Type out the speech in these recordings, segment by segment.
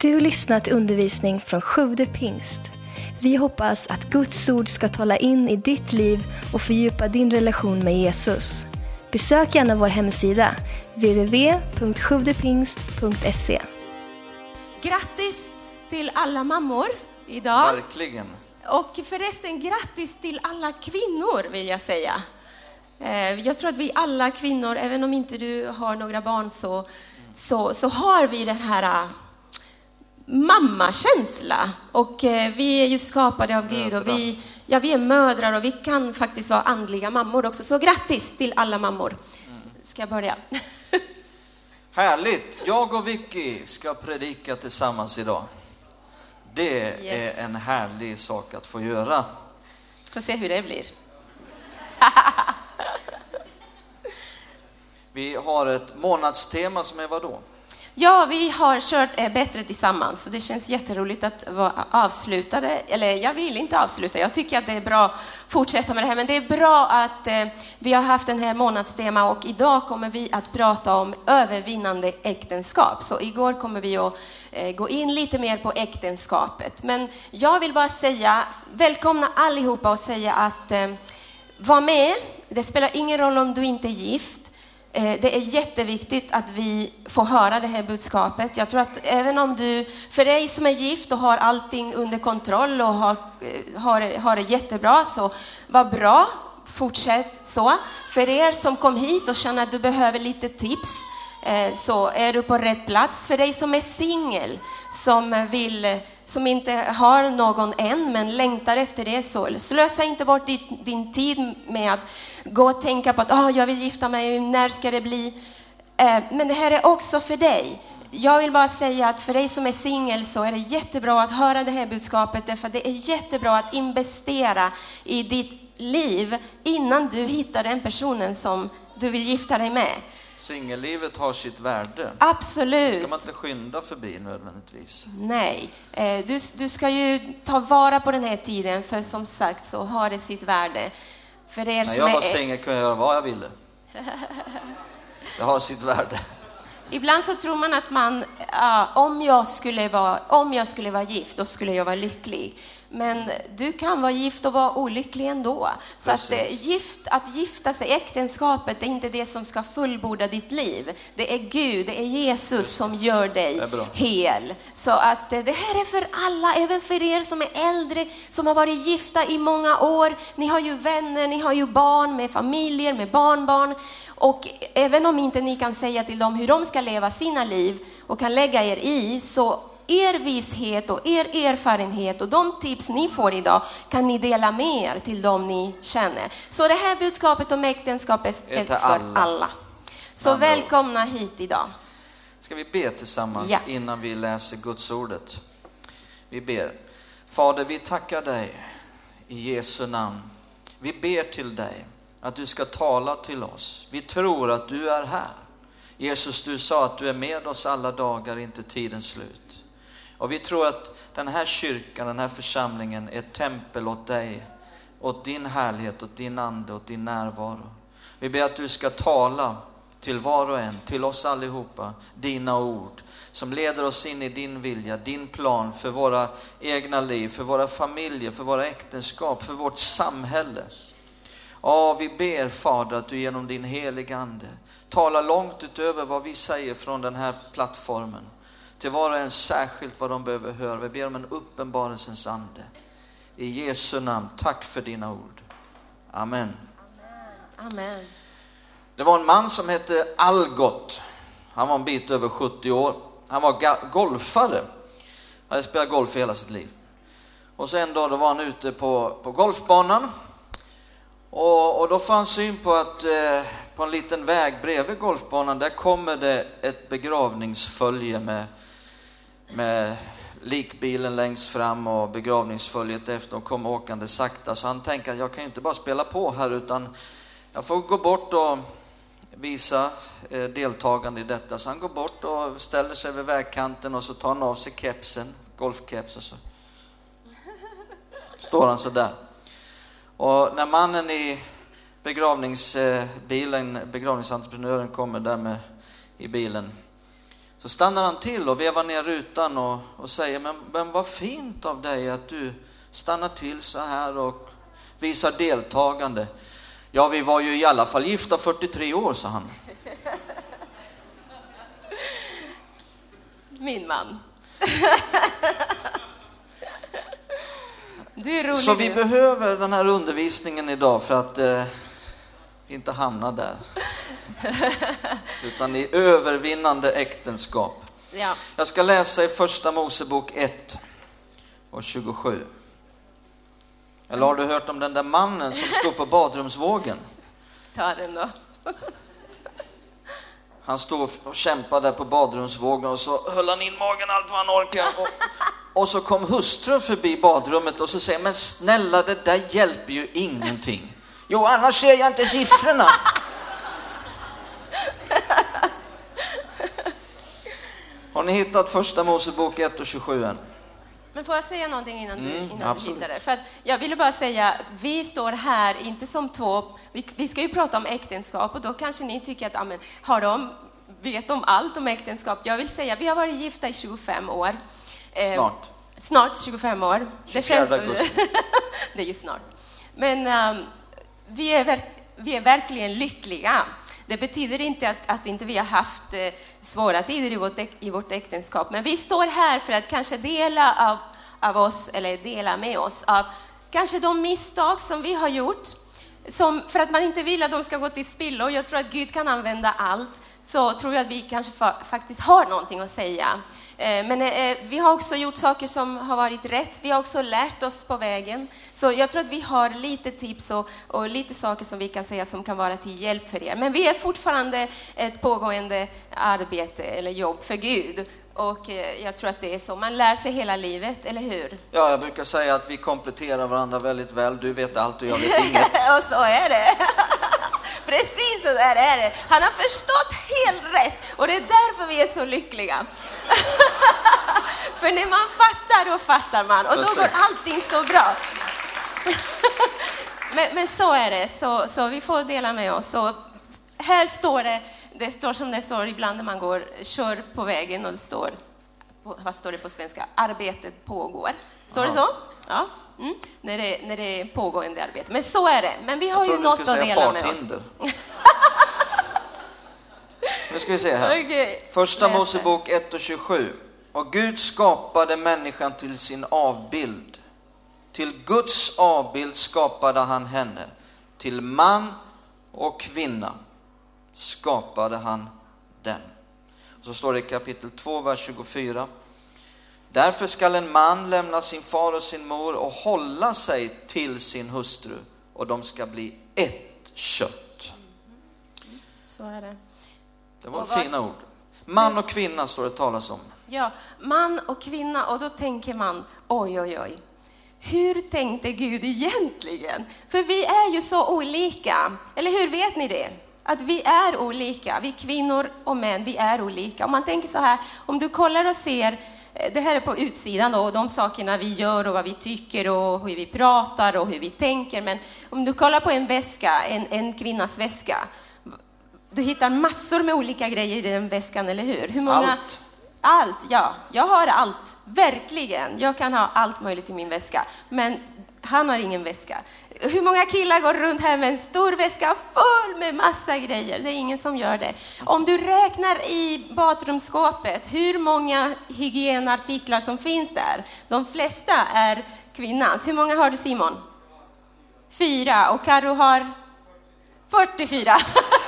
Du lyssnat till undervisning från Sjude pingst. Vi hoppas att Guds ord ska tala in i ditt liv och fördjupa din relation med Jesus. Besök gärna vår hemsida, www.sjuvdepingst.se. Grattis till alla mammor idag. Verkligen. Och förresten, grattis till alla kvinnor vill jag säga. Eh, Jag tror att vi alla kvinnor, även om inte du har några barn, så, så, så har vi den här mammakänsla. Och eh, vi är ju skapade av Gud och vi, ja, vi är mödrar och vi kan faktiskt vara andliga mammor också. Så grattis till alla mammor. Ska jag börja? Härligt! Jag och Vicky ska predika tillsammans idag. Det Yes. är en härlig sak att få göra. Får se hur det blir. Vi har ett månadstema som är vadå? Ja, vi har kört eh, Bättre tillsammans så det känns jätteroligt att vara avslutade. Eller jag vill inte avsluta, jag tycker att det är bra att fortsätta med det här. Men det är bra att eh, vi har haft den här månadstema och idag kommer vi att prata om övervinnande äktenskap. Så igår kommer vi att eh, gå in lite mer på äktenskapet. Men jag vill bara säga, välkomna allihopa och säga att eh, var med. Det spelar ingen roll om du inte är gift. Eh, det är jätteviktigt att vi får höra det här budskapet. Jag tror att även om du, för dig som är gift och har allting under kontroll och har, eh, har, har det jättebra, så var bra, fortsätt så. För er som kom hit och känner att du behöver lite tips, eh, så är du på rätt plats. För dig som är singel, som vill som inte har någon än men längtar efter det, så slösa inte bort din, din tid med att gå och tänka på att oh, jag vill gifta mig, när ska det bli? Eh, men det här är också för dig. Jag vill bara säga att för dig som är singel så är det jättebra att höra det här budskapet därför att det är jättebra att investera i ditt liv innan du hittar den personen som du vill gifta dig med. Singellivet har sitt värde. Det Absolut. ska man inte skynda förbi nödvändigtvis. Nej, eh, du, du ska ju ta vara på den här tiden för som sagt så har det sitt värde. För er När jag var är, singel kunde jag göra vad jag ville. Det har sitt värde. Ibland så tror man att man, ja, om, jag skulle vara, om jag skulle vara gift, då skulle jag vara lycklig. Men du kan vara gift och vara olycklig ändå. Så att, Precis. eh, gift, att gifta sig, äktenskapet, det är inte det som ska fullborda ditt liv. Det är Gud, det är Jesus som gör dig hel. Så att eh, det här är för alla, även för er som är äldre, som har varit gifta i många år. Ni har ju vänner, ni har ju barn med familjer, med barnbarn. Och även om inte ni kan säga till dem hur de ska leva sina liv och kan lägga er i, så er vishet och er erfarenhet och de tips ni får idag kan ni dela med er till dem ni känner. Så det här budskapet om äktenskap är till för alla. alla. Så ord. välkomna hit idag. Ska vi be tillsammans Ja. innan vi läser Guds ordet? Vi ber. Fader, vi tackar dig i Jesu namn. Vi ber till dig att du ska tala till oss. Vi tror att du är här. Jesus, du sa att du är med oss alla dagar, inte tidens slut. Och vi tror att den här kyrkan, den här församlingen är ett tempel åt dig, åt din härlighet, åt din ande, åt din närvaro. Vi ber att du ska tala till var och en, till oss allihopa, dina ord som leder oss in i din vilja, din plan för våra egna liv, för våra familjer, för våra äktenskap, för vårt samhälle. Ja, vi ber Fader att du genom din heliga Ande talar långt utöver vad vi säger från den här plattformen. Till var och en särskilt vad de behöver höra. Vi ber om en uppenbarelsens ande. I Jesu namn, tack för dina ord. Amen. Amen. Det var en man som hette Algot. Han var en bit över 70 år. Han var golfare. Han hade spelat golf i hela sitt liv. Och så en dag då var han ute på, på golfbanan. Och, och då får han syn på att eh, på en liten väg bredvid golfbanan, där kommer det ett begravningsfölje med, med likbilen längst fram och begravningsföljet efter och kommer åkande sakta. Så han tänker att jag kan ju inte bara spela på här utan jag får gå bort och visa eh, deltagande i detta. Så han går bort och ställer sig vid vägkanten och så tar han av sig kepsen, golfkeps och så står han så där. Och när mannen i begravningsbilen, begravningsentreprenören kommer där med i bilen, Så stannar han till och vevar ner rutan och, och säger, men, men vad fint av dig att du stannar till så här och visar deltagande. Ja, vi var ju i alla fall gifta 43 år, sa han. Min man. Så vi behöver den här undervisningen idag för att eh, inte hamna där. Utan i övervinnande äktenskap. Ja. Jag ska läsa i Första Mosebok 1 och 27. Eller har du hört om den där mannen som stod på badrumsvågen? Ta den då. Han stod och kämpade där på badrumsvågen och så höll han in magen allt vad han orkade. Och, och så kom hustrun förbi badrummet och så säger men snälla det där hjälper ju ingenting. Jo, annars ser jag inte siffrorna. Har ni hittat första Mosebok 1 och 27 än? Men får jag säga någonting innan du, Mm, innan du absolut. hittar det? För att jag ville bara säga, vi står här inte som två, vi, vi ska ju prata om äktenskap och då kanske ni tycker att, ja, men, har de, vet de allt om äktenskap? Jag vill säga, vi har varit gifta i 25 år. Eh, Snart. Snart 25 år. 24 augusti. det är ju snart. Men ehm, vi, är vi är verkligen lyckliga. Det betyder inte att, att inte vi har haft eh, svåra tider i vårt, i vårt äktenskap, men vi står här för att kanske dela av, av oss, eller dela med oss av kanske de misstag som vi har gjort, som, för att man inte vill att de ska gå till spillo. Jag tror att Gud kan använda allt, så tror jag att vi kanske fa- faktiskt har någonting att säga. Eh, Men eh, vi har också gjort saker som har varit rätt. Vi har också lärt oss på vägen. Så jag tror att vi har lite tips och, och lite saker som vi kan säga som kan vara till hjälp för er. Men vi är fortfarande ett pågående arbete eller jobb för Gud. Och eh, jag tror att det är så. Man lär sig hela livet, eller hur? Ja, jag brukar säga att vi kompletterar varandra väldigt väl. Du vet allt och jag vet inget. och så är det. Precis så där är det. Han har förstått helt rätt och det är därför vi är så lyckliga. För när man fattar, då fattar man och då går allting så bra. men, men så är det, så, så vi får dela med oss. Så här står det, det står som det står ibland när man går, kör på vägen och det står, vad står det på svenska? Arbetet pågår. Står det så? Ja. Mm. När, det, när det är pågående arbete. Men så är det. Men vi har ju något att dela med oss. Nu ska vi se här. Okej, Första. Mosebok 1 och 27. Och Gud skapade människan till sin avbild. Till Guds avbild skapade han henne. Till man och kvinna skapade han dem. Och så står det i kapitel 2, vers 24. Därför skall en man lämna sin far och sin mor och hålla sig till sin hustru och de ska bli ett kött. Så är det. Det var vad- fina ord. Man och kvinna står det talas om. Ja, man och kvinna och då tänker man oj, oj, oj. Hur tänkte Gud egentligen? För vi är ju så olika, eller hur vet ni det? Att vi är olika, vi kvinnor och män, vi är olika. Om man tänker så här, om du kollar och ser, det här är på utsidan då, och de sakerna vi gör och vad vi tycker och hur vi pratar och hur vi tänker. Men om du kollar på en väska, en, en kvinnas väska, du hittar massor med olika grejer i den väskan, eller hur? hur många, Allt. Allt, ja. Jag har allt. Verkligen. Jag kan ha allt möjligt i min väska. Men han har ingen väska. Hur många killar går runt här med en stor väska full med massa grejer? Det är ingen som gör det. Om du räknar i badrumsskåpet, hur många hygienartiklar som finns där? De flesta är kvinnans. Hur många har du Simon? Fyra. Och Karo har 44.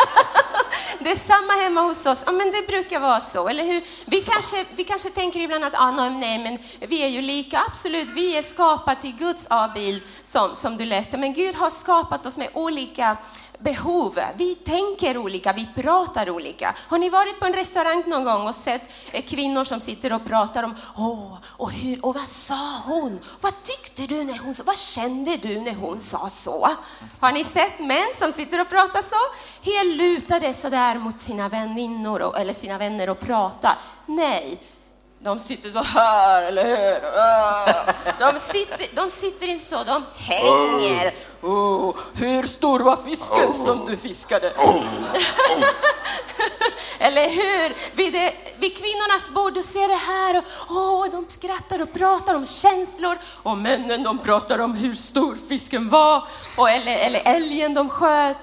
Det är samma hemma hos oss. Ja, men det brukar vara så, eller hur? Vi kanske, vi kanske tänker ibland att ah, nej, nej, men vi är ju lika. Absolut, vi är skapade till Guds avbild, som, som du läste. Men Gud har skapat oss med olika behov. Vi tänker olika, vi pratar olika. Har ni varit på en restaurang någon gång och sett eh, kvinnor som sitter och pratar om åh, och hur, och vad sa hon? Vad tyckte du när hon sa? Vad kände du när hon sa så? Har ni sett män som sitter och pratar så? Helt lutade sådär mot sina väninnor och, eller sina vänner och pratar. Nej, de sitter så här, eller hur? Ah. De sitter, de sitter inte så, de hänger. Oh, hur stor var fisken som du fiskade? Eller hur? Vid det, vid kvinnornas bord, du ser det här och åh, de skrattar och pratar om känslor och männen de pratar om hur stor fisken var och, eller, eller älgen de sköt.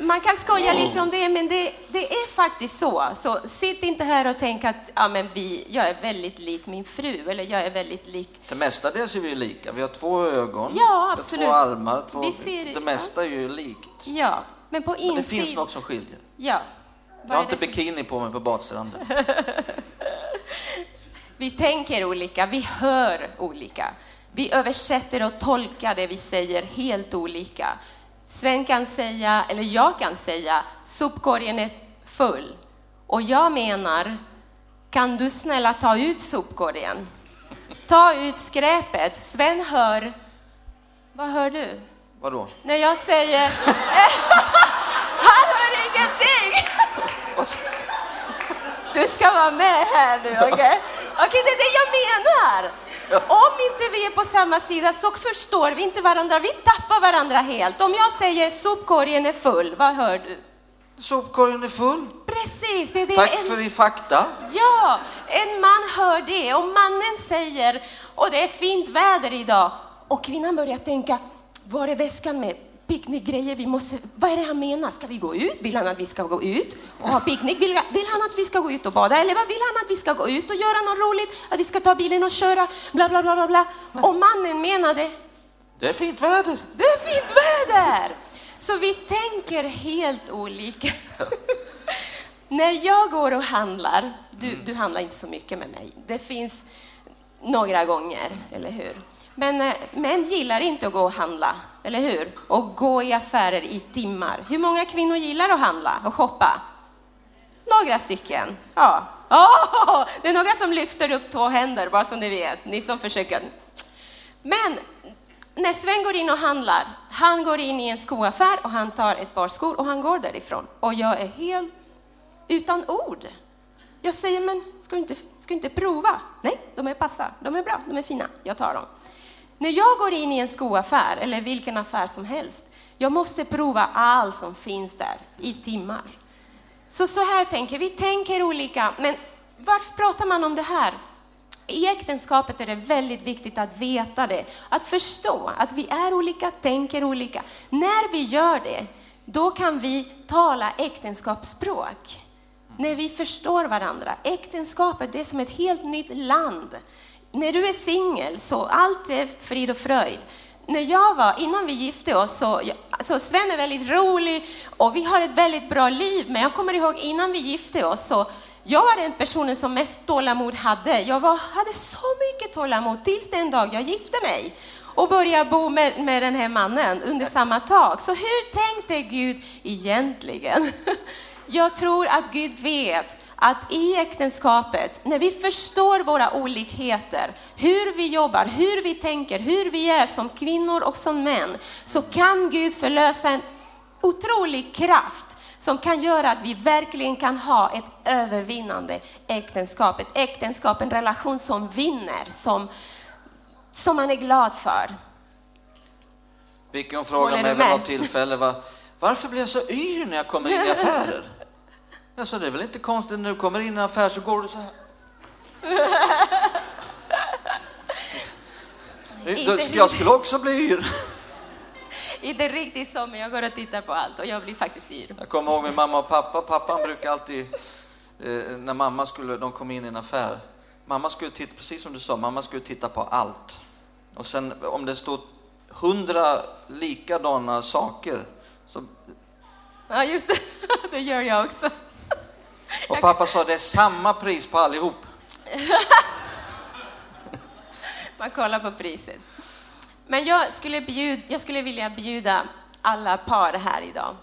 Man kan skoja lite om det, men det, det är faktiskt så. Så sitt inte här och tänk att ja, men vi, jag är väldigt lik min fru eller jag är väldigt lik Det mestadels är vi lika. Vi har två ögon, Ja, absolut. två armar. Två, Vi ser- det mesta är ju likt. Ja, men på Men det insidan... finns något som skiljer. Ja. Jag har inte som- bikini på mig på badstranden. Vi tänker olika, vi hör olika. Vi översätter och tolkar det vi säger helt olika. Sven kan säga, eller jag kan säga, sopkorgen är full. Och jag menar, kan du snälla ta ut sopkorgen? Ta ut skräpet. Sven hör, vad hör du? Vadå? När jag säger, han hör ingenting! Du ska vara med här nu, okej? Okej, det är det jag menar. Om inte vi är på samma sida så förstår vi inte varandra. Vi tappar varandra helt. Om jag säger sopkorgen är full, vad hör du? Sopkorgen är full. Precis, det är det Tack en... för din fakta. Ja, en man hör det och mannen säger, och det är fint väder idag. Och kvinnan börjar tänka, var är väskan med picknickgrejer? Vi måste, vad är det han menar? Ska vi gå ut? Vill han att vi ska gå ut och ha picknick? Vill, vill han att vi ska gå ut och bada? Eller vad vill han att vi ska gå ut och göra något roligt? Att vi ska ta bilen och köra? Bla, bla, bla, bla, bla. Och mannen menade, Det är fint väder. det är fint väder! Så vi tänker helt olika. När jag går och handlar, du, du handlar inte så mycket med mig. Det finns några gånger, eller hur? Men eh, män gillar inte att gå och handla, eller hur? Och gå i affärer i timmar. Hur många kvinnor gillar att handla och shoppa? Några stycken. Ja. Oh, det är några som lyfter upp två händer, bara så ni vet. Ni som försöker. Men när Sven går in och handlar, han går in i en skoaffär och han tar ett par skor och han går därifrån. Och jag är helt utan ord. Jag säger, men ska du inte, ska du inte prova? Nej, de är passar, de är bra, de är fina, jag tar dem. När jag går in i en skoaffär, eller vilken affär som helst, jag måste prova allt som finns där i timmar. Så så här tänker vi, tänker olika, men varför pratar man om det här? I äktenskapet är det väldigt viktigt att veta det, att förstå att vi är olika, tänker olika. När vi gör det, då kan vi tala äktenskapsspråk. När vi förstår varandra. Äktenskapet det är som ett helt nytt land. När du är singel så allt är frid och fröjd. När jag var, innan vi gifte oss, så, så Sven är väldigt rolig och vi har ett väldigt bra liv. Men jag kommer ihåg innan vi gifte oss så jag var den personen som mest tålamod hade. Jag var, hade så mycket tålamod tills den dag jag gifte mig och började bo med, med den här mannen under samma tak. Så hur tänkte Gud egentligen? Jag tror att Gud vet att i äktenskapet, när vi förstår våra olikheter, hur vi jobbar, hur vi tänker, hur vi är som kvinnor och som män, så kan Gud förlösa en otrolig kraft som kan göra att vi verkligen kan ha ett övervinnande äktenskap. Ett äktenskap, en relation som vinner, som, som man är glad för. Frågade du mig vid något tillfälle, va, varför blir jag så yr när jag kommer in i affärer? Jag sa, det är väl inte konstigt när du kommer in i en affär så går du så här. Inte- Jag skulle också bli yr. Inte riktigt så, men jag går och tittar på allt och jag blir faktiskt yr. Jag kommer ihåg min mamma och pappa. Pappan brukar alltid, eh, när mamma skulle, de kom in i en affär, mamma skulle titta, precis som du sa, mamma skulle titta på allt. Och sen om det stod hundra likadana saker, så, Ja, just det. Det gör jag också. Och pappa sa det är samma pris på allihop. Man kollar på priset. Men jag skulle, bjud, jag skulle vilja bjuda alla par här idag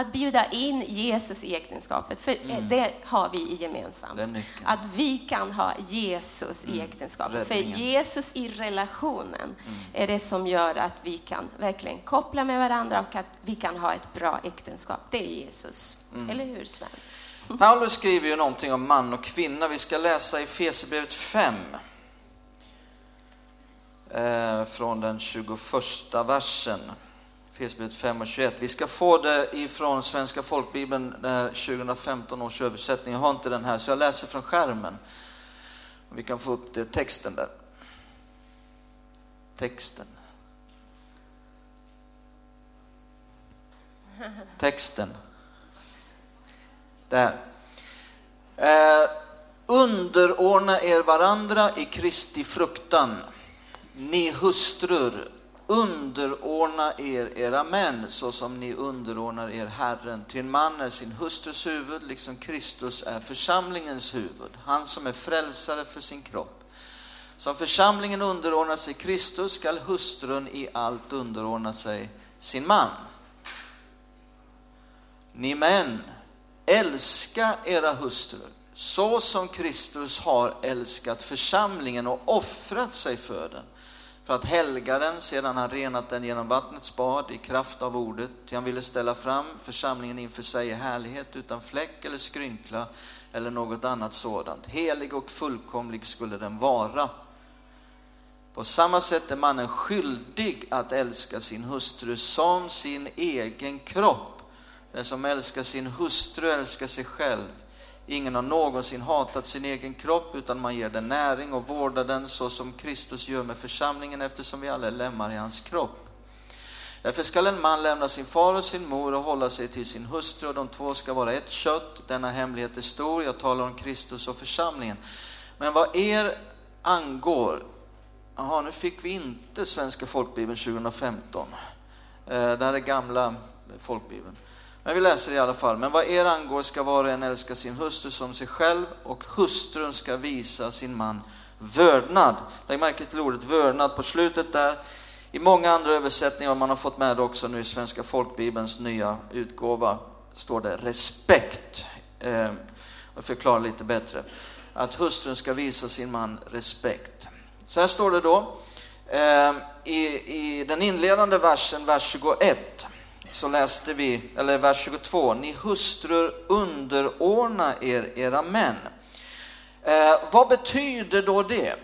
att bjuda in Jesus i äktenskapet, för det har vi gemensamt. Mm. Att vi kan ha Jesus i äktenskapet. För Räddningen. Mm. Jesus i relationen är det som gör att vi kan verkligen koppla med varandra och att vi kan ha ett bra äktenskap. Det är Jesus. Mm. Eller hur Sven? Paulus skriver ju någonting om man och kvinna. Vi ska läsa i Fesebrevet 5. Eh, från den 21 versen. Fesebrevet 5 och 21. Vi ska få det ifrån Svenska folkbibeln eh, 2015 års översättning. Jag har inte den här så jag läser från skärmen. Vi kan få upp det, texten där. Texten. Texten. Där. Eh, underordna er varandra i Kristi fruktan. Ni hustrur, underordna er era män så som ni underordnar er Herren. Till en man är sin hustrus huvud, liksom Kristus är församlingens huvud, han som är frälsare för sin kropp. Som församlingen underordnar sig Kristus skall hustrun i allt underordna sig sin man. Ni män, älska era hustrur så som Kristus har älskat församlingen och offrat sig för den för att helga den sedan han renat den genom vattnets bad i kraft av ordet. Han ville ställa fram församlingen inför sig i härlighet utan fläck eller skrynkla eller något annat sådant. Helig och fullkomlig skulle den vara. På samma sätt är mannen skyldig att älska sin hustru som sin egen kropp. Den som älskar sin hustru älskar sig själv. Ingen har någonsin hatat sin egen kropp utan man ger den näring och vårdar den så som Kristus gör med församlingen eftersom vi alla är lemmar i hans kropp. Därför skall en man lämna sin far och sin mor och hålla sig till sin hustru och de två ska vara ett kött. Denna hemlighet är stor, jag talar om Kristus och församlingen. Men vad er angår, jaha nu fick vi inte Svenska folkbibeln 2015. Eh, det här är gamla folkbibeln. Men vi läser i alla fall. Men vad er angår ska var och en älska sin hustru som sig själv och hustrun ska visa sin man vördnad. Lägg märke till ordet vördnad på slutet där. I många andra översättningar, och man har fått med det också nu i Svenska folkbibelns nya utgåva, står det respekt. Eh, jag förklarar lite bättre. Att hustrun ska visa sin man respekt. Så här står det då eh, i, i den inledande versen, vers 21 så läste vi, eller vers 22, ni hustrur underordna er era män. Eh, vad betyder då det?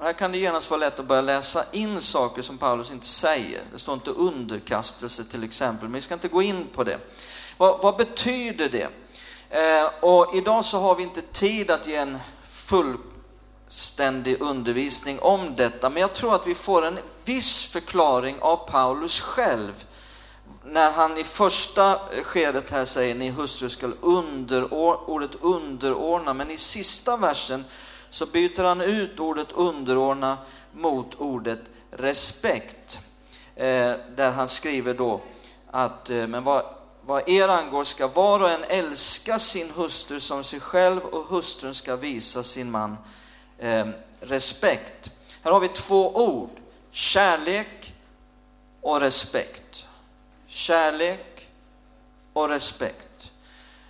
Här kan det genast vara lätt att börja läsa in saker som Paulus inte säger. Det står inte underkastelse till exempel, men vi ska inte gå in på det. Vad, vad betyder det? Eh, och idag så har vi inte tid att ge en fullständig undervisning om detta, men jag tror att vi får en viss förklaring av Paulus själv när han i första skedet här säger ni hustru ska underor, ordet underordna, men i sista versen så byter han ut ordet underordna mot ordet respekt. Eh, där han skriver då att eh, men vad, vad er angår ska var och en älska sin hustru som sig själv och hustrun ska visa sin man eh, respekt. Här har vi två ord, kärlek och respekt kärlek och respekt.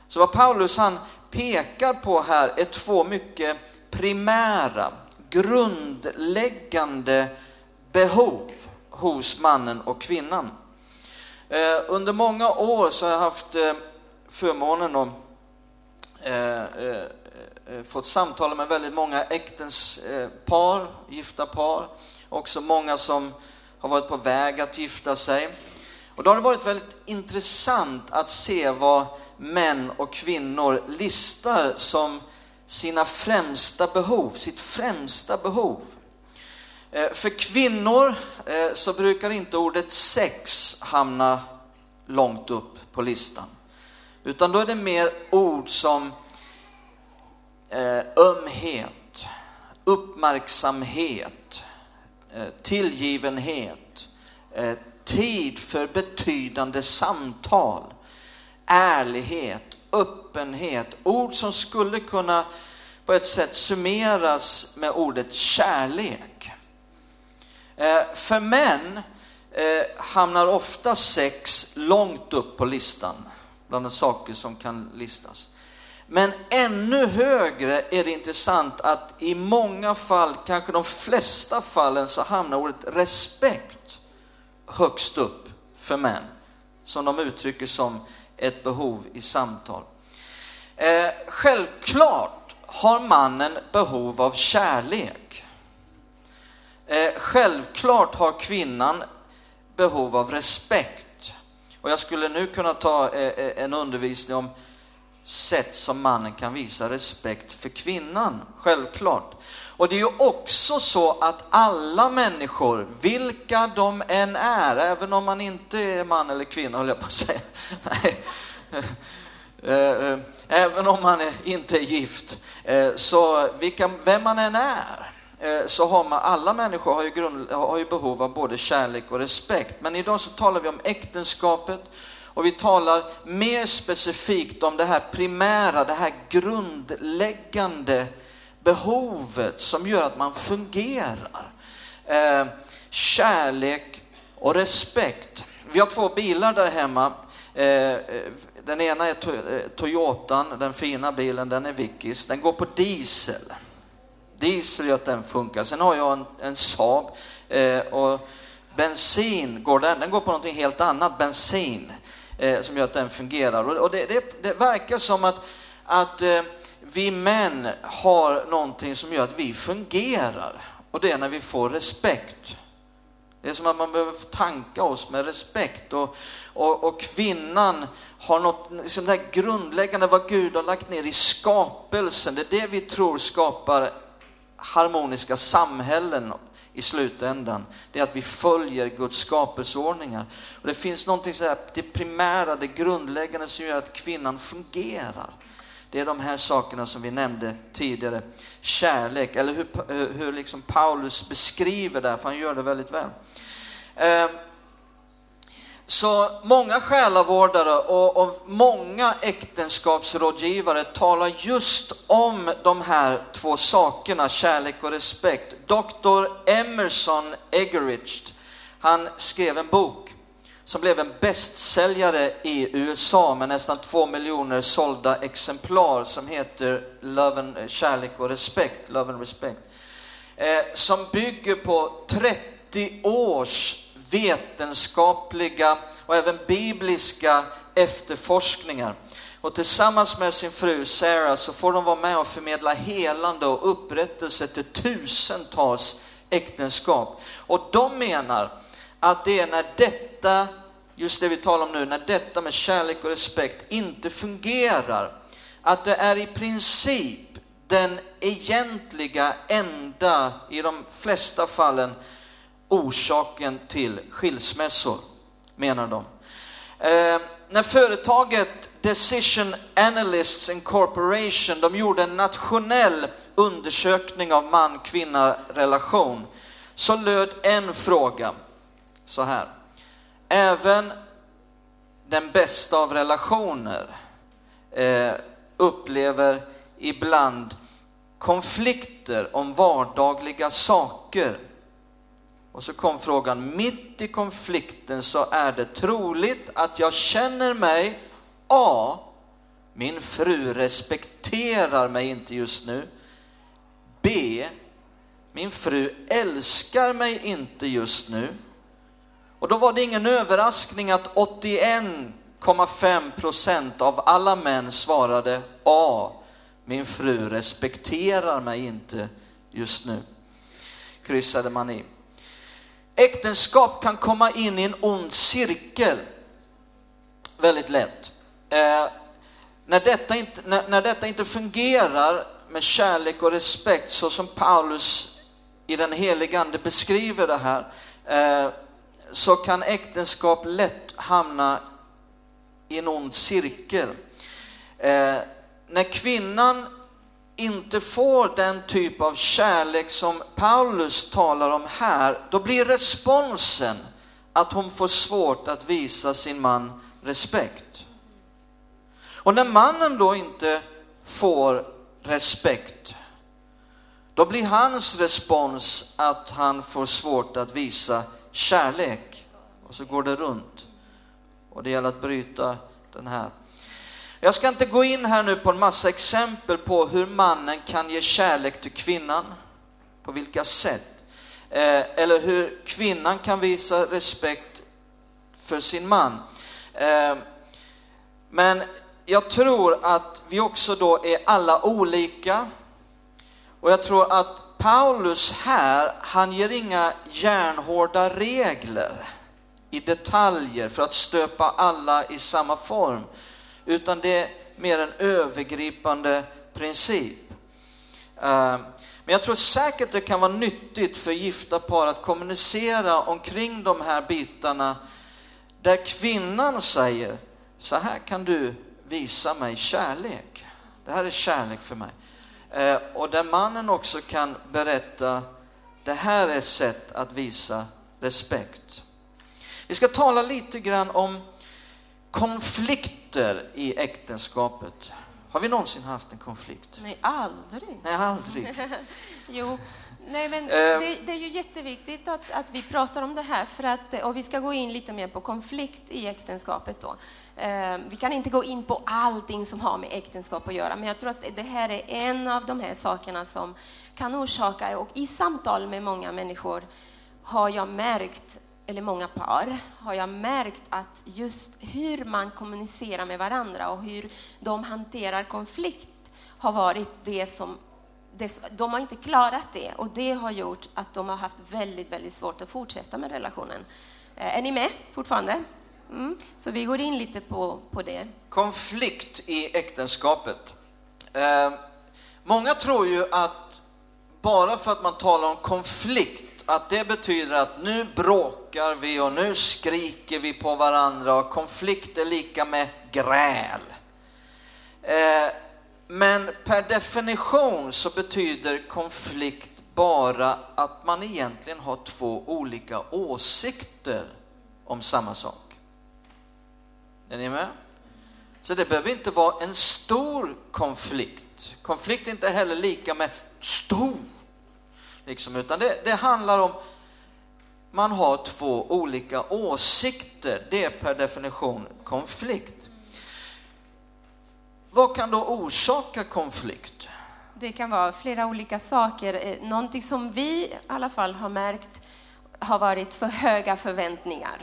Så vad Paulus han pekar på här är två mycket primära, grundläggande behov hos mannen och kvinnan. Eh, under många år så har jag haft eh, förmånen att eh, fått samtala med väldigt många äktens par, gifta par, också många som har varit på väg att gifta sig. Och då har det varit väldigt intressant att se vad män och kvinnor listar som sina främsta behov, sitt främsta behov. Eh, för kvinnor eh, så brukar inte ordet sex hamna långt upp på listan. Utan då är det mer ord som eh, ömhet, uppmärksamhet, tillgivenhet, tid för betydande samtal, ärlighet, öppenhet, ord som skulle kunna på ett sätt summeras med ordet kärlek. Eh, för män eh, hamnar ofta sex långt upp på listan, bland de saker som kan listas. Men ännu högre är det intressant att i många fall, kanske de flesta fallen, så hamnar ordet respekt högst upp för män, som de uttrycker som ett behov i samtal. Eh, självklart har mannen behov av kärlek. Eh, självklart har kvinnan behov av respekt. Och jag skulle nu kunna ta eh, eh en undervisning om sätt som mannen kan visa respekt för kvinnan, självklart. Och det är ju också så att alla människor, vilka de än är, även om man inte är man eller kvinna, höll jag på att säga. Nej. Eh, eh, även om man inte är gift, eh, så vilka, vem man än är, så har man, alla människor har ju, grund, har ju behov av både kärlek och respekt. Men idag så talar vi om äktenskapet och vi talar mer specifikt om det här primära, det här grundläggande behovet som gör att man fungerar. Eh, kärlek och respekt. Vi har två bilar där hemma. Eh, den ena är eh, Toyotan, den fina bilen, den är Vickis. Den går på diesel. Diesel gör att den funkar. Sen har jag en, en Saab eh, och bensin går den, den går på någonting helt annat, bensin eh, som gör att den fungerar. Och det, det, det verkar som att, att eh, vi män har någonting som gör att vi fungerar och det är när vi får respekt. Det är som att man behöver tanka oss med respekt och, och, och kvinnan har något liksom det här grundläggande vad Gud har lagt ner i skapelsen. Det är det vi tror skapar harmoniska samhällen i slutändan, det är att vi följer Guds skapelseordningar. Och det finns någonting så här, det primära, det grundläggande som gör att kvinnan fungerar. Det är de här sakerna som vi nämnde tidigare. Kärlek, eller hur, eh, hur liksom Paulus beskriver det, för han gör det väldigt väl. Ehm, så många själavårdare och, och, många äktenskapsrådgivare talar just om de här två sakerna, kärlek och respekt. Dr. Emerson Eggerich, han skrev en bok som blev en bästsäljare i USA med nästan två miljoner sålda exemplar som heter Love and, eh, Kärlek och respekt, Love and Respect. Eh, som bygger på 30 års vetenskapliga och även bibliska efterforskningar. Och tillsammans med sin fru Sarah så får de vara med och förmedla helande och upprättelse till tusentals äktenskap. Och de menar att det är när detta, just det vi talar om nu, när detta med kärlek och respekt inte fungerar, att det är i princip den egentliga enda, i de flesta fallen, orsaken till skilsmässor, menar de. Eh, när företaget Decision Analysts Incorporation, de gjorde en nationell undersökning av man-kvinna-relation, så löd en fråga så här. Även den bästa av relationer eh, upplever ibland konflikter om vardagliga saker och så kom frågan, mitt i konflikten så är det troligt att jag känner mig A. Min fru respekterar mig inte just nu. B. Min fru älskar mig inte just nu. Och då var det ingen överraskning att 81,5 procent av alla män svarade A. Min fru respekterar mig inte just nu. Kryssade man i. Äktenskap kan komma in i en ond cirkel väldigt lätt. Eh, när, detta inte, när, när detta inte fungerar med kärlek och respekt så som Paulus i den helige Ande beskriver det här, eh, så kan äktenskap lätt hamna i en ond cirkel. Eh, när kvinnan inte får den typ av kärlek som Paulus talar om här, då blir responsen att hon får svårt att visa sin man respekt. Och när mannen då inte får respekt, då blir hans respons att han får svårt att visa kärlek. Och så går det runt. Och det gäller att bryta den här jag ska inte gå in här nu på en massa exempel på hur mannen kan ge kärlek till kvinnan, på vilka sätt. Eh, eller hur kvinnan kan visa respekt för sin man. Eh, men jag tror att vi också då är alla olika. Och jag tror att Paulus här, han ger inga järnhårda regler i detaljer för att stöpa alla i samma form, utan det är mer en övergripande princip. Eh, men jag tror säkert det kan vara nyttigt för gifta par att kommunicera omkring de här bitarna där kvinnan säger, så här kan du visa mig kärlek. Det här är kärlek för mig. Eh, och där mannen också kan berätta, det här är ett sätt att visa respekt. Vi ska tala lite grann om konflikter i äktenskapet. Har vi någonsin haft en konflikt? Nej, aldrig. Nej, aldrig. Jo, nej men Eh. det, det är ju jätteviktigt att, att vi pratar om det här för att, och vi ska gå in lite mer på konflikt i äktenskapet då. Eh, vi kan inte gå in på allting som har med äktenskap att göra, men jag tror att det här är en av de här sakerna som kan orsaka, och i samtal med många människor har jag märkt, eller många par, har jag märkt att just hur man kommunicerar med varandra och hur de hanterar konflikt har varit det som det, de har inte klarat det och det har gjort att de har haft väldigt, väldigt svårt att fortsätta med relationen. Eh, är ni med fortfarande? Mm. Så vi går in lite på, på det. Konflikt i äktenskapet. Eh, många tror ju att bara för att man talar om konflikt, att det betyder att nu bråkar vi och nu skriker vi på varandra och konflikt är lika med gräl. Eh, men per definition så betyder konflikt bara att man egentligen har två olika åsikter om samma sak. Är ni med? Så det behöver inte vara en stor konflikt. Konflikt är inte heller lika med stor, liksom, utan det, det handlar om man har två olika åsikter. Det är per definition konflikt. Vad kan då orsaka konflikt? Det kan vara flera olika saker. Eh, någonting som vi i alla fall har märkt har varit för höga förväntningar.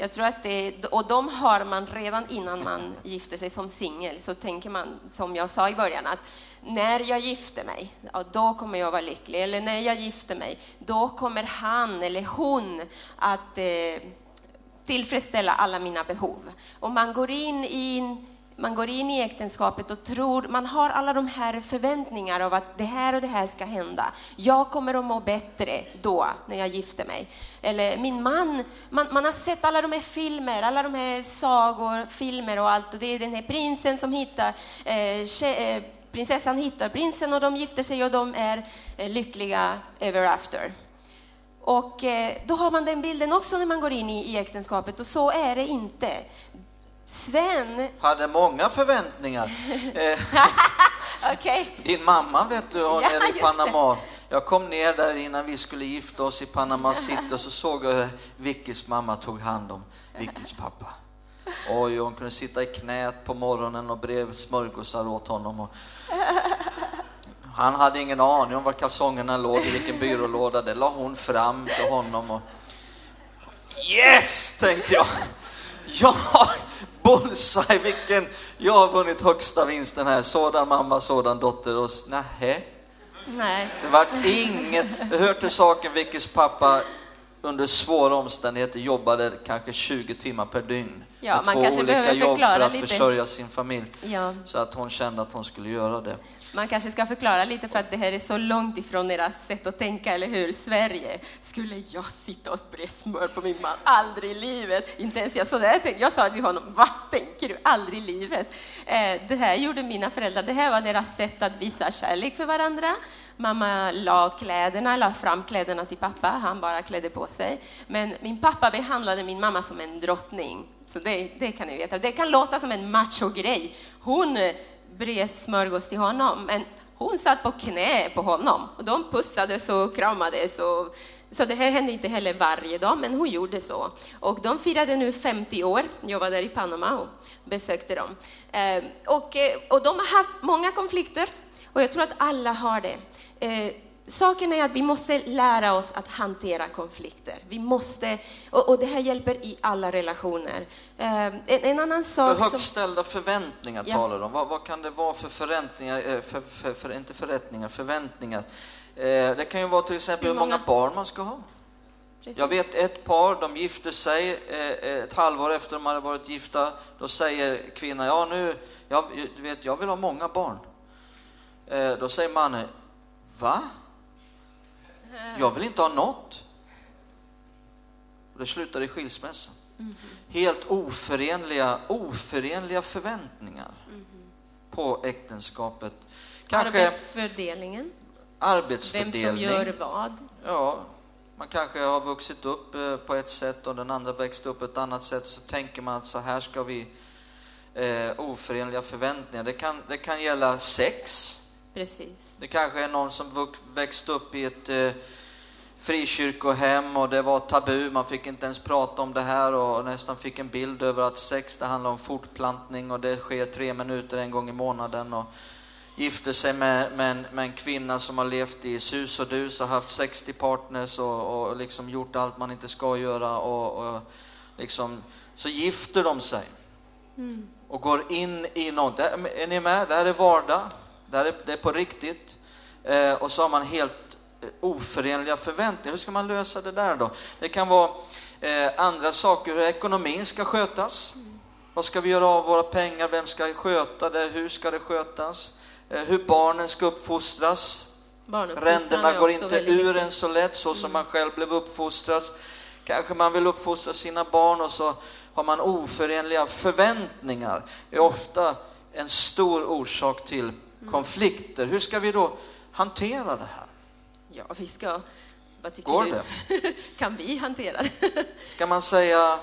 Jag tror att det, och de har man redan innan man gifter sig som singel, så tänker man, som jag sa i början, att när jag gifter mig, ja, då kommer jag vara lycklig. Eller när jag gifter mig, då kommer han eller hon att eh, tillfredsställa alla mina behov. Och man går in i man går in i äktenskapet och tror, man har alla de här förväntningarna av att det här och det här ska hända. Jag kommer att må bättre då, när jag gifter mig. Eller min man, man, man har sett alla de här filmer, alla de här sagor, filmer och allt. Och det är den här prinsen som hittar, eh, tje, eh, prinsessan hittar prinsen och de gifter sig och de är eh, lyckliga ever after. Och eh, då har man den bilden också när man går in i, i äktenskapet och så är det inte. Sven, Hade många förväntningar. Eh, okej, Din mamma vet du, hon Ja, är i det. Panama. Jag kom ner där innan vi skulle gifta oss i Panama City och så såg jag hur Vickys mamma tog hand om Vickys pappa. Oj, hon kunde sitta i knät på morgonen och brev smörgåsar åt honom. Och han hade ingen aning om var kalsongerna låg, i vilken byrålåda. Det la hon fram till honom. Och... Yes, tänkte jag. Ja, bullseye, vilken... Jag har vunnit högsta vinsten här. Sådan mamma, sådan dotter. Och nähä, nej. det vart inget. Det hör till saken Vickys pappa under svåra omständigheter jobbade kanske 20 timmar per dygn. Ja, med man två kanske olika jobb för att lite. försörja sin familj. Ja. Så att hon kände att hon skulle göra det. Man kanske ska förklara lite för att det här är så långt ifrån deras sätt att tänka, eller hur? Sverige. Skulle jag sitta och bre smör på min man? Aldrig i livet. Inte ens jag sådär tänkte. Jag sa till honom, vad tänker du? Aldrig i livet. Eh, det här gjorde mina föräldrar. Det här var deras sätt att visa kärlek för varandra. Mamma la kläderna, la fram kläderna till pappa. Han bara klädde på sig. Men min pappa behandlade min mamma som en drottning. Så det, det kan ni veta. Det kan låta som en macho-grej. Hon eh, bred smörgås till honom, men hon satt på knä på honom och de pussades och kramades. Och, så det här hände inte heller varje dag, men hon gjorde så. Och de firade nu 50 år. Jag var där i Panama och besökte dem. Eh, och, eh, och de har haft många konflikter och jag tror att alla har det. Eh, Saken är att vi måste lära oss att hantera konflikter. Vi måste, och, och det här hjälper i alla relationer. Eh, en, en annan För sak högt som... ställda förväntningar Ja. talar de om. Vad, vad kan det vara för förväntningar, eh, för, för, för, inte förrättningar, förväntningar? Eh, det kan ju vara till exempel Hur hur många många? barn man ska ha. Precis. Jag vet ett par, de gifte sig eh, ett halvår efter de hade varit gifta. Då säger kvinnan, ja nu, jag, du vet, jag vill ha många barn. Eh, då säger mannen, va? Jag vill inte ha något. Och det slutar i skilsmässa. Helt oförenliga, oförenliga förväntningar på äktenskapet. Kanske Arbetsfördelningen, vem arbetsfördelning. som gör vad. Ja, man kanske har vuxit upp eh, på ett sätt och den andra växte upp på ett annat sätt. Så tänker man att så här ska vi... Eh, oförenliga förväntningar. Det kan, det kan gälla sex. Precis. Det kanske är någon som vux, växte upp i ett eh, frikyrkohem och det var tabu. Man fick inte ens prata om det här och nästan fick en bild över att sex det handlar om fortplantning och det sker tre minuter en gång i månaden. Och, gifte sig med, med, en, med en kvinna som har levt i sus och dus och haft 60 partners och, och liksom gjort allt man inte ska göra. Och, och liksom, så gifter de sig och går in i något. Är ni med? Det här är vardag. Det är, det är på riktigt. Eh, och så har man helt eh, oförenliga förväntningar. Hur ska man lösa det där då? Det kan vara eh, andra saker, hur ekonomin ska skötas. Vad ska vi göra av våra pengar? Vem ska sköta det? Hur ska det skötas? Eh, hur barnen ska uppfostras. Ränderna går inte ur en så lätt, så som man själv blev uppfostrad. Kanske man vill uppfostra sina barn och så har man oförenliga förväntningar. Det är ofta en stor orsak till konflikter. Hur ska vi då hantera det här? Ja, vi ska... Vad tycker Går du? det? kan vi hantera det? Ska man säga,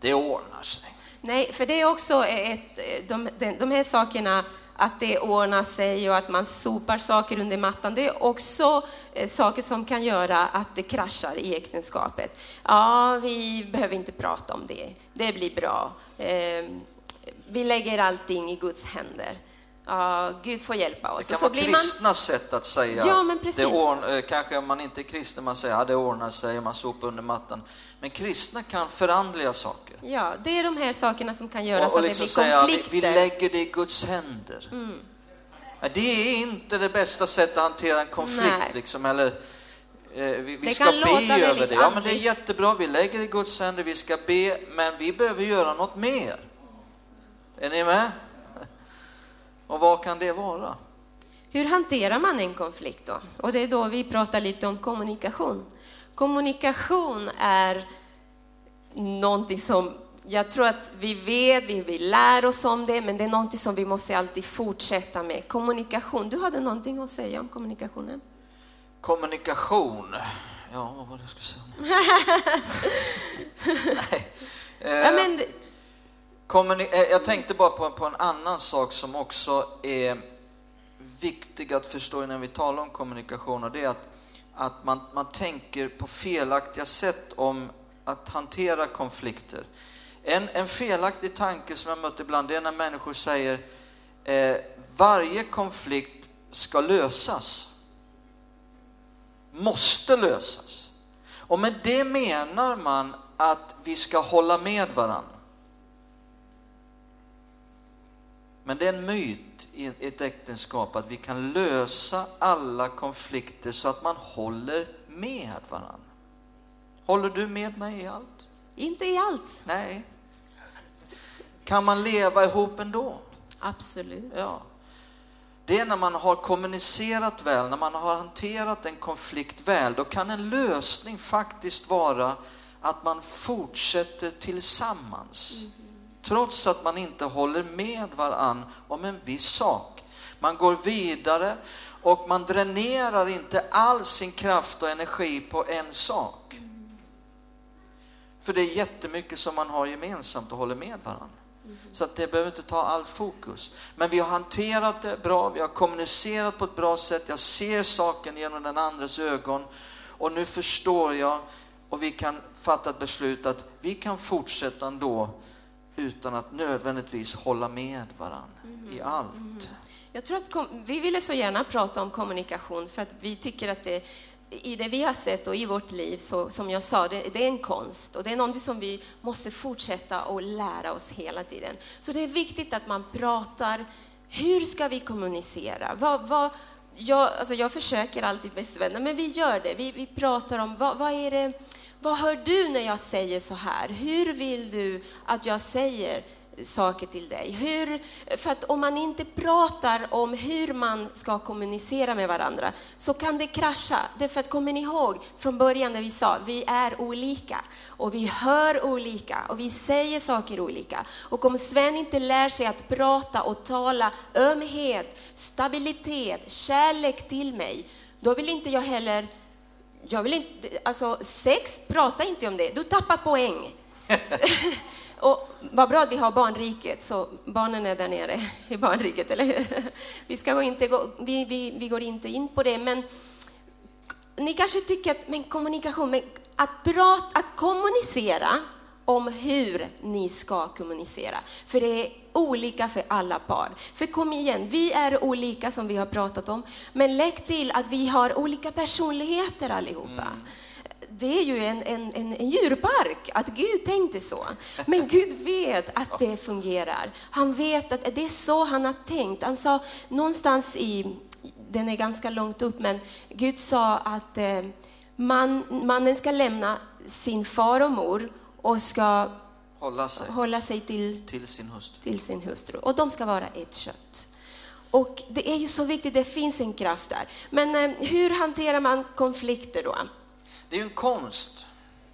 det ordnar sig? Nej, för det är också ett, de, de, de här sakerna, att det ordnar sig och att man sopar saker under mattan, det är också eh, saker som kan göra att det kraschar i äktenskapet. Ja, vi behöver inte prata om det, det blir bra. Eh, vi lägger allting i Guds händer. Ja, Gud får hjälpa oss. Det kan så vara man, kristna sätt att säga, Ja, men precis. det ordn, eh, kanske om man inte är kristen, man säger att det ordnar sig, man sopar under mattan. Men kristna kan förandliga saker. ja, det är de här sakerna som kan göra Och, så och att liksom det blir säga, vi, konflikter. vi lägger det i Guds händer. Ja, Det är inte det bästa sättet att hantera en konflikt. Liksom, eller, eh, vi vi ska be över det. Ja, men det är jättebra, vi lägger det i Guds händer, vi ska be, men vi behöver göra något mer. Är ni med? Och vad kan det vara? Hur hanterar man en konflikt då? Och det är då vi pratar lite om kommunikation. Kommunikation är någonting som jag tror att vi vet, vi, vi lär oss om det, men det är någonting som vi måste alltid fortsätta med. Kommunikation. Du hade någonting att säga om kommunikationen? Kommunikation. Ja, vad var det jag skulle säga? Nej. Eh, Ja, men, Kommuni- eh, jag tänkte bara på, på en annan sak som också är viktig att förstå när vi talar om kommunikation och det är att, att man, man tänker på felaktiga sätt om att hantera konflikter. En, en felaktig tanke som jag mött ibland det är när människor säger eh, varje konflikt ska lösas. Måste lösas. Och med det menar man att vi ska hålla med varandra. Men det är en myt i ett äktenskap att vi kan lösa alla konflikter så att man håller med varandra. Håller du med mig i allt? inte i allt. Nej. Kan man leva ihop ändå? Absolut. Ja. Det är när man har kommunicerat väl, när man har hanterat en konflikt väl, då kan en lösning faktiskt vara att man fortsätter tillsammans. Trots att man inte håller med varann om en viss sak. Man går vidare och man dränerar inte all sin kraft och energi på en sak. För det är jättemycket som man har gemensamt och håller med varandra. Så att det behöver inte ta allt fokus. Men vi har hanterat det bra, vi har kommunicerat på ett bra sätt, jag ser saken genom den andres ögon och nu förstår jag och vi kan fatta ett beslut att vi kan fortsätta ändå utan att nödvändigtvis hålla med varandra i allt. Jag tror att kom, vi ville så gärna prata om kommunikation för att vi tycker att det i det vi har sett och i vårt liv, så, som jag sa, det, det är en konst och det är någonting som vi måste fortsätta att lära oss hela tiden. Så det är viktigt att man pratar, hur ska vi kommunicera? Vad, vad, jag, alltså jag försöker alltid bäst vänner, men vi gör det. Vi, vi pratar om vad, vad, är det, vad hör du när jag säger så här? Hur vill du att jag säger saker till dig? Hur, för att om man inte pratar om hur man ska kommunicera med varandra så kan det krascha. Därför att kommer ni ihåg från början när vi sa vi är olika och vi hör olika och vi säger saker olika. Och om Sven inte lär sig att prata och tala ömhet, stabilitet, kärlek till mig, då vill inte jag heller jag vill inte, alltså sex, prata inte om det, du tappar poäng. och vad bra att vi har barnriket, så barnen är där nere i barnriket, eller hur? Vi, ska inte gå, vi, vi, vi går inte in på det, men ni kanske tycker att men kommunikation, men att, prata, att kommunicera om hur ni ska kommunicera. För det är olika för alla par. För kom igen, vi är olika som vi har pratat om, men lägg till att vi har olika personligheter allihopa. Mm. Det är ju en, en, en, en djurpark, att Gud tänkte så. Men Gud vet att det fungerar. Han vet att det är så han har tänkt. Han sa någonstans i, den är ganska långt upp, men Gud sa att eh, man, mannen ska lämna sin far och mor och ska hålla sig, hålla sig till, till, sin hustru. till sin hustru. Och de ska vara ett kött. Och det är ju så viktigt, det finns en kraft där. Men eh, hur hanterar man konflikter då? Det är ju en konst,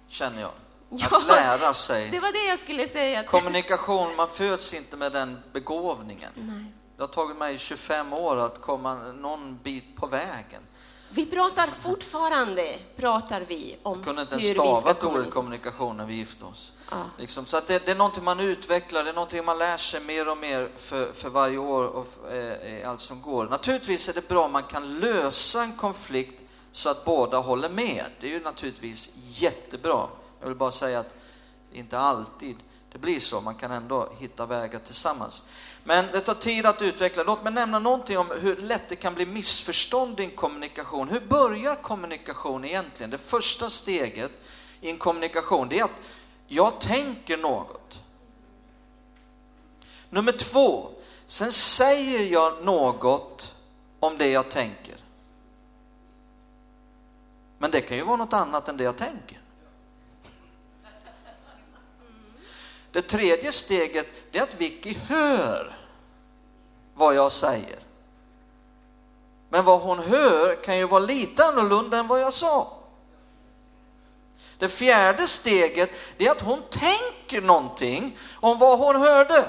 känner jag. Ja, att lära sig. Det var det jag skulle säga. Kommunikation, man föds inte med den begåvningen. Nej. Det har tagit mig 25 år att komma någon bit på vägen. Vi pratar fortfarande, pratar vi om Jag kunde inte ens stava ordet kommunikation när vi gifte oss. Ja. Liksom, så att det, det, är någonting man utvecklar, det är någonting man lär sig mer och mer för, för varje år och eh, eh, allt som går. Naturligtvis är det bra om man kan lösa en konflikt så att båda håller med. Det är ju naturligtvis jättebra. Jag vill bara säga att inte alltid det blir så, man kan ändå hitta vägar tillsammans. Men det tar tid att utveckla. Låt mig nämna någonting om hur lätt det kan bli missförstånd i en kommunikation. Hur börjar kommunikation egentligen? Det första steget i en kommunikation, det är att jag tänker något. Nummer två, sen säger jag något om det jag tänker. Men det kan ju vara något annat än det jag tänker. Det tredje steget är att Vicky hör vad jag säger. Men vad hon hör kan ju vara lite annorlunda än vad jag sa. Det fjärde steget är att hon tänker någonting om vad hon hörde.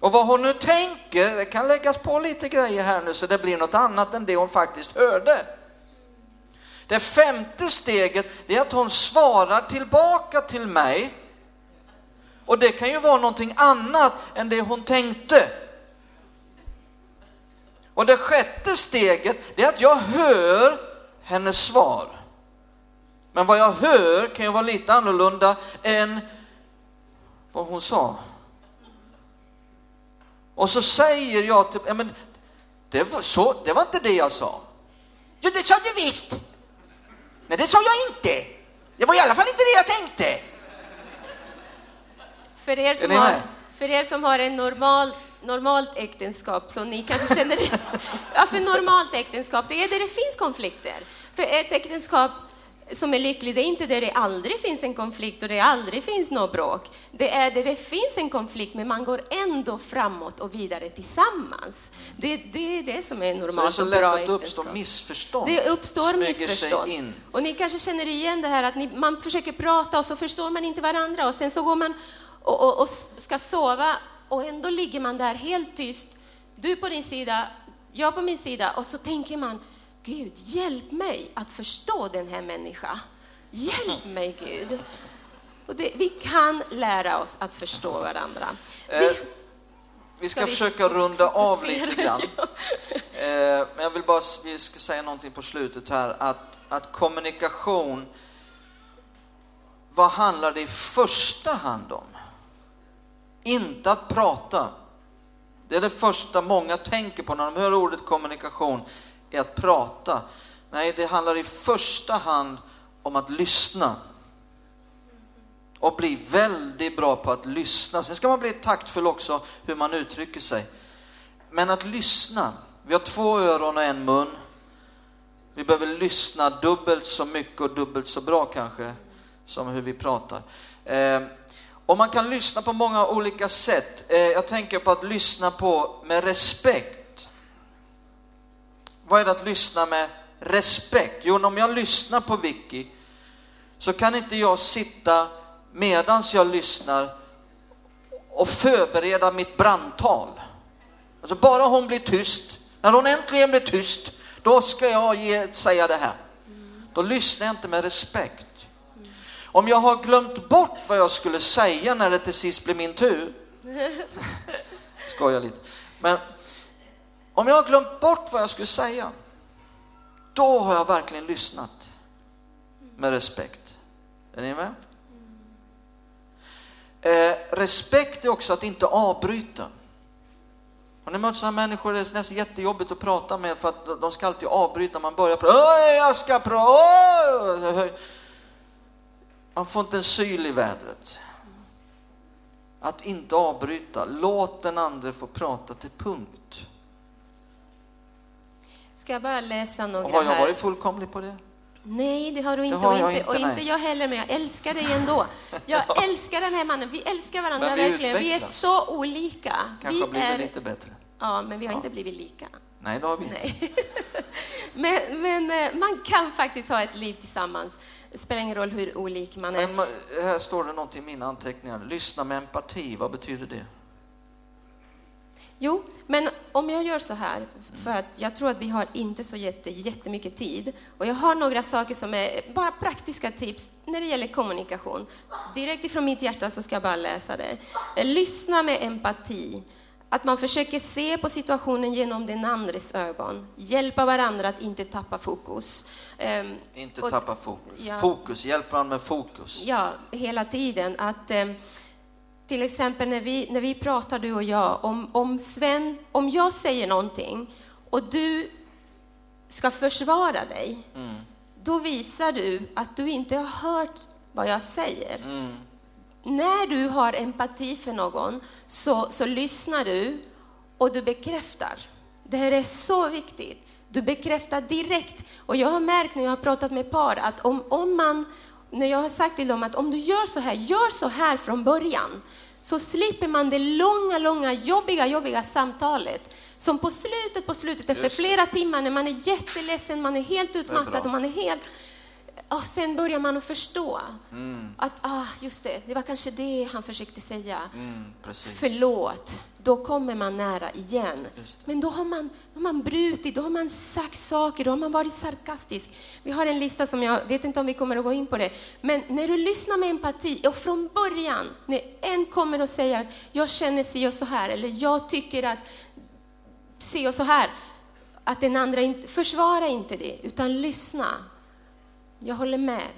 Och vad hon nu tänker, det kan läggas på lite grejer här nu så det blir något annat än det hon faktiskt hörde. Det femte steget är att hon svarar tillbaka till mig. Och det kan ju vara någonting annat än det hon tänkte. Och det sjätte steget är att jag hör hennes svar. Men vad jag hör kan ju vara lite annorlunda än vad hon sa. Och så säger jag till, men det var, så, det var inte det jag sa. Jo, det sa du visst. Nej, det sa jag inte. Det var i alla fall inte det jag tänkte. För er som, har, för er som har en normal, normalt äktenskap, så ni kanske känner. Ja, för normalt äktenskap, det är där det finns konflikter. För ett äktenskap som är lycklig, det är inte där det aldrig finns en konflikt och det aldrig finns något bråk. Det är där det finns en konflikt, men man går ändå framåt och vidare tillsammans. Det, är det som är normalt så det är så lätt att det uppstår missförstånd. Det uppstår missförstånd. Och ni kanske känner igen det här att ni, man försöker prata och så förstår man inte varandra och sen så går man och, och, och ska sova och ändå ligger man där helt tyst. Du på din sida, jag på min sida och så tänker man Gud, hjälp mig att förstå den här människan. Hjälp mig Gud. Och det, vi kan lära oss att förstå varandra. Eh, vi, vi ska, ska försöka vi runda av lite grann. eh, men jag vill bara vi ska säga någonting på slutet här, att, att kommunikation, vad handlar det i första hand om? Inte att prata. Det är det första många tänker på när de hör ordet kommunikation är att prata. Nej, det handlar i första hand om att lyssna. Och bli väldigt bra på att lyssna. Sen ska man bli taktfull också hur man uttrycker sig. Men att lyssna. Vi har två öron och en mun. Vi behöver lyssna dubbelt så mycket och dubbelt så bra kanske som hur vi pratar. Eh, och man kan lyssna på många olika sätt. Eh, jag tänker på att lyssna på med respekt. Vad är det att lyssna med respekt? Jo, om jag lyssnar på Vicky så kan inte jag sitta medans jag lyssnar och förbereda mitt brandtal. Alltså bara hon blir tyst, när hon äntligen blir tyst, då ska jag ge, säga det här. Då lyssnar jag inte med respekt. Om jag har glömt bort vad jag skulle säga när det till sist blir min tur, skojar lite, men om jag har glömt bort vad jag skulle säga, då har jag verkligen lyssnat med respekt. Är ni med? Eh, respekt är också att inte avbryta. Har ni mött sådana människor, det är nästan jättejobbigt att prata med för att de ska alltid avbryta, man börjar prata, jag ska prata, man får inte en syl i vädret. Att inte avbryta, låt den andra få prata till punkt. Ska jag bara läsa några Har jag här? varit fullkomlig på det? Nej, det har du inte. har och inte, inte, och inte jag heller, men jag älskar dig ändå. Jag älskar den här mannen. Vi älskar varandra vi verkligen. Vi är utvecklas. så olika. Kanske vi blivit är, lite bättre. Ja, men vi har inte blivit lika. Nej, det har vi inte. Men men eh, man kan faktiskt ha ett liv tillsammans. Det spelar ingen roll hur olik man är. Men ma- här står det något i mina anteckningar. Lyssna med empati, vad betyder det? Jo, men om jag gör så här, för att jag tror att vi har inte så jätte, jättemycket tid, och jag har några saker som är bara praktiska tips när det gäller kommunikation. Direkt ifrån mitt hjärta så ska jag bara läsa det. Eh, Lyssna med empati. Att man försöker se på situationen genom den andres ögon. Hjälpa varandra att inte tappa fokus. Ehm, Inte och- tappa fokus. Ja. Fokus, hjälp varandra med fokus. Ja, hela tiden. Att, eh, till exempel när vi, när vi pratar, du och jag, om, om Sven, om jag säger någonting och du ska försvara dig, då visar du att du inte har hört vad jag säger. När du har empati för någon så, så lyssnar du och du bekräftar. Det här är så viktigt. Du bekräftar direkt. Och jag har märkt när jag har pratat med par att om, om man, när jag har sagt till dem att om du gör så här, gör så här från början, så slipper man det långa, långa, jobbiga, jobbiga samtalet. Som på slutet, på slutet, efter Just flera timmar när man är jätteledsen, man är helt utmattad bra. och man är helt och sen börjar man att förstå Mm. att, ah, just det, det var kanske det han försökte säga. Mm, precis. Förlåt. Då kommer man nära igen. Men då har, man, då har man brutit, då har man sagt saker, då har man varit sarkastisk. Vi har en lista som jag vet inte om vi kommer att gå in på det. Men när du lyssnar med empati och från början, när en kommer och säger att jag känner si och så här, eller jag tycker att si och så här, att den andra inte, försvara inte det, utan lyssna. Jag håller med.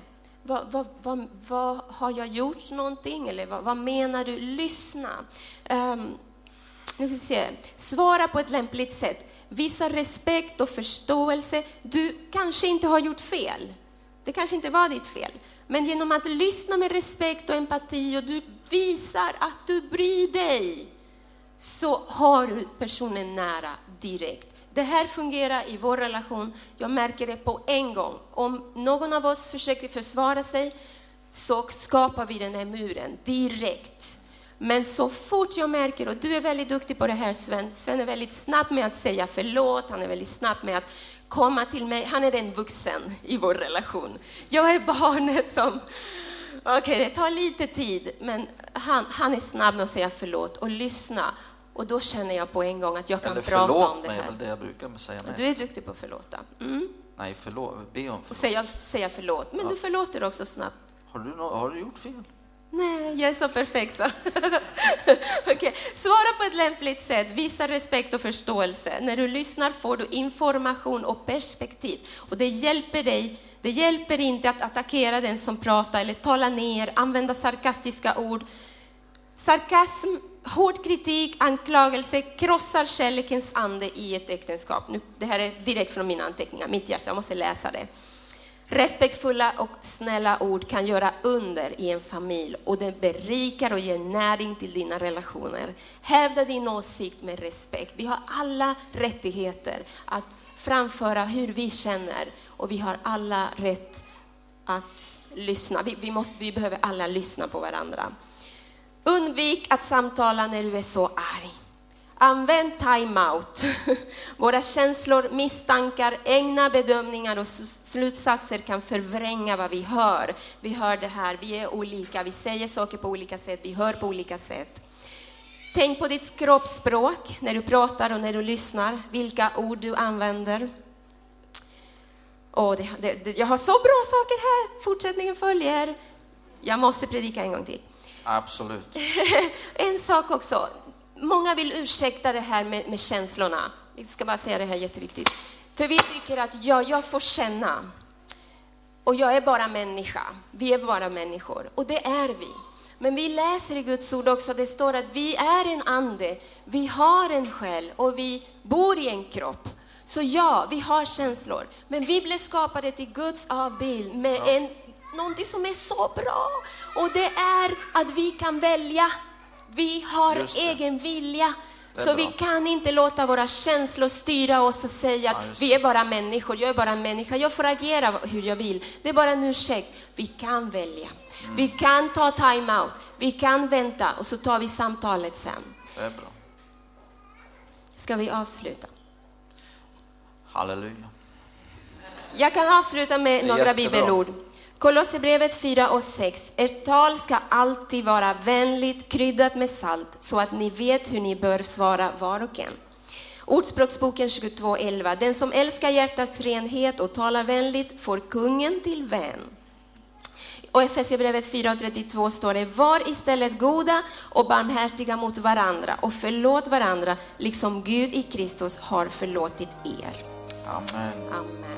Vad, vad, vad, vad har jag gjort någonting? Eller vad, vad menar du? Lyssna. Um, nu vi se. Svara på ett lämpligt sätt. Visa respekt och förståelse. Du kanske inte har gjort fel. Det kanske inte var ditt fel. Men genom att lyssna med respekt och empati och du visar att du bryr dig så har du personen nära direkt. Det här fungerar i vår relation. Jag märker det på en gång. Om någon av oss försöker försvara sig så skapar vi den här muren direkt. Men så fort jag märker, och du är väldigt duktig på det här Sven, Sven är väldigt snabb med att säga förlåt, han är väldigt snabb med att komma till mig, han är den vuxen i vår relation. Jag är barnet som, okej det tar lite tid, men han, han är snabb med att säga förlåt och lyssna. Och då känner jag på en gång att jag kan Eller prata om förlåt det mig är här. väl det jag brukar säga mest. Du är duktig på att förlåta. Mm. Nej, förlåt. Be om Och förlåt. säga, säga förlåt. Men Ja. du förlåter också snabbt. Har du, har du gjort fel? Nej, jag är så perfekt så. Okej, Svara på ett lämpligt sätt, visa respekt och förståelse. När du lyssnar får du information och perspektiv. Och det hjälper dig, det hjälper inte att attackera den som pratar eller tala ner, använda sarkastiska ord. Sarkasm, hård kritik, anklagelse krossar kärlekens ande i ett äktenskap. Nu, det här är direkt från mina anteckningar, mitt hjärta, jag måste läsa det. Respektfulla och snälla ord kan göra under i en familj och det berikar och ger näring till dina relationer. Hävda din åsikt med respekt. Vi har alla rättigheter att framföra hur vi känner och vi har alla rätt att lyssna. Vi, vi, måste, vi behöver alla lyssna på varandra. Undvik att samtala när du är så arg. Använd time-out. Våra känslor, misstankar, egna bedömningar och slutsatser kan förvränga vad vi hör. Vi hör det här, vi är olika, vi säger saker på olika sätt, vi hör på olika sätt. Tänk på ditt kroppsspråk när du pratar och när du lyssnar, vilka ord du använder. Oh, det, det, det, jag har så bra saker här, fortsättningen följer. Jag måste predika en gång till. Absolut. en sak också, många vill ursäkta det här med, med känslorna. Vi ska bara säga det här jätteviktigt. För vi tycker att ja, jag får känna. Och jag är bara människa. Vi är bara människor. Och det är vi. Men vi läser i Guds ord också, det står att vi är en ande, vi har en själ och vi bor i en kropp. Så ja, vi har känslor, men vi blev skapade till Guds avbild med en, någonting som är så bra. Och det är att vi kan välja. Vi har egen vilja. Så vi kan inte låta våra känslor styra oss och säga att ja, vi är bara människor, jag är bara en människa, jag får agera hur jag vill. Det är bara en ursäkt. Vi kan välja. Mm. Vi kan ta time-out, vi kan vänta och så tar vi samtalet sen. Det är bra. Ska vi avsluta? Halleluja. Jag kan avsluta med några bibelord. Kolosserbrevet 4 och 6. Ert tal ska alltid vara vänligt, kryddat med salt, så att ni vet hur ni bör svara var och en. Ordspråksboken 22.11. Den som älskar hjärtats renhet och talar vänligt får kungen till vän. Och i Efesierbrevet 4.32 står det, var istället goda och barmhärtiga mot varandra och förlåt varandra, liksom Gud i Kristus har förlåtit er. Amen. Amen.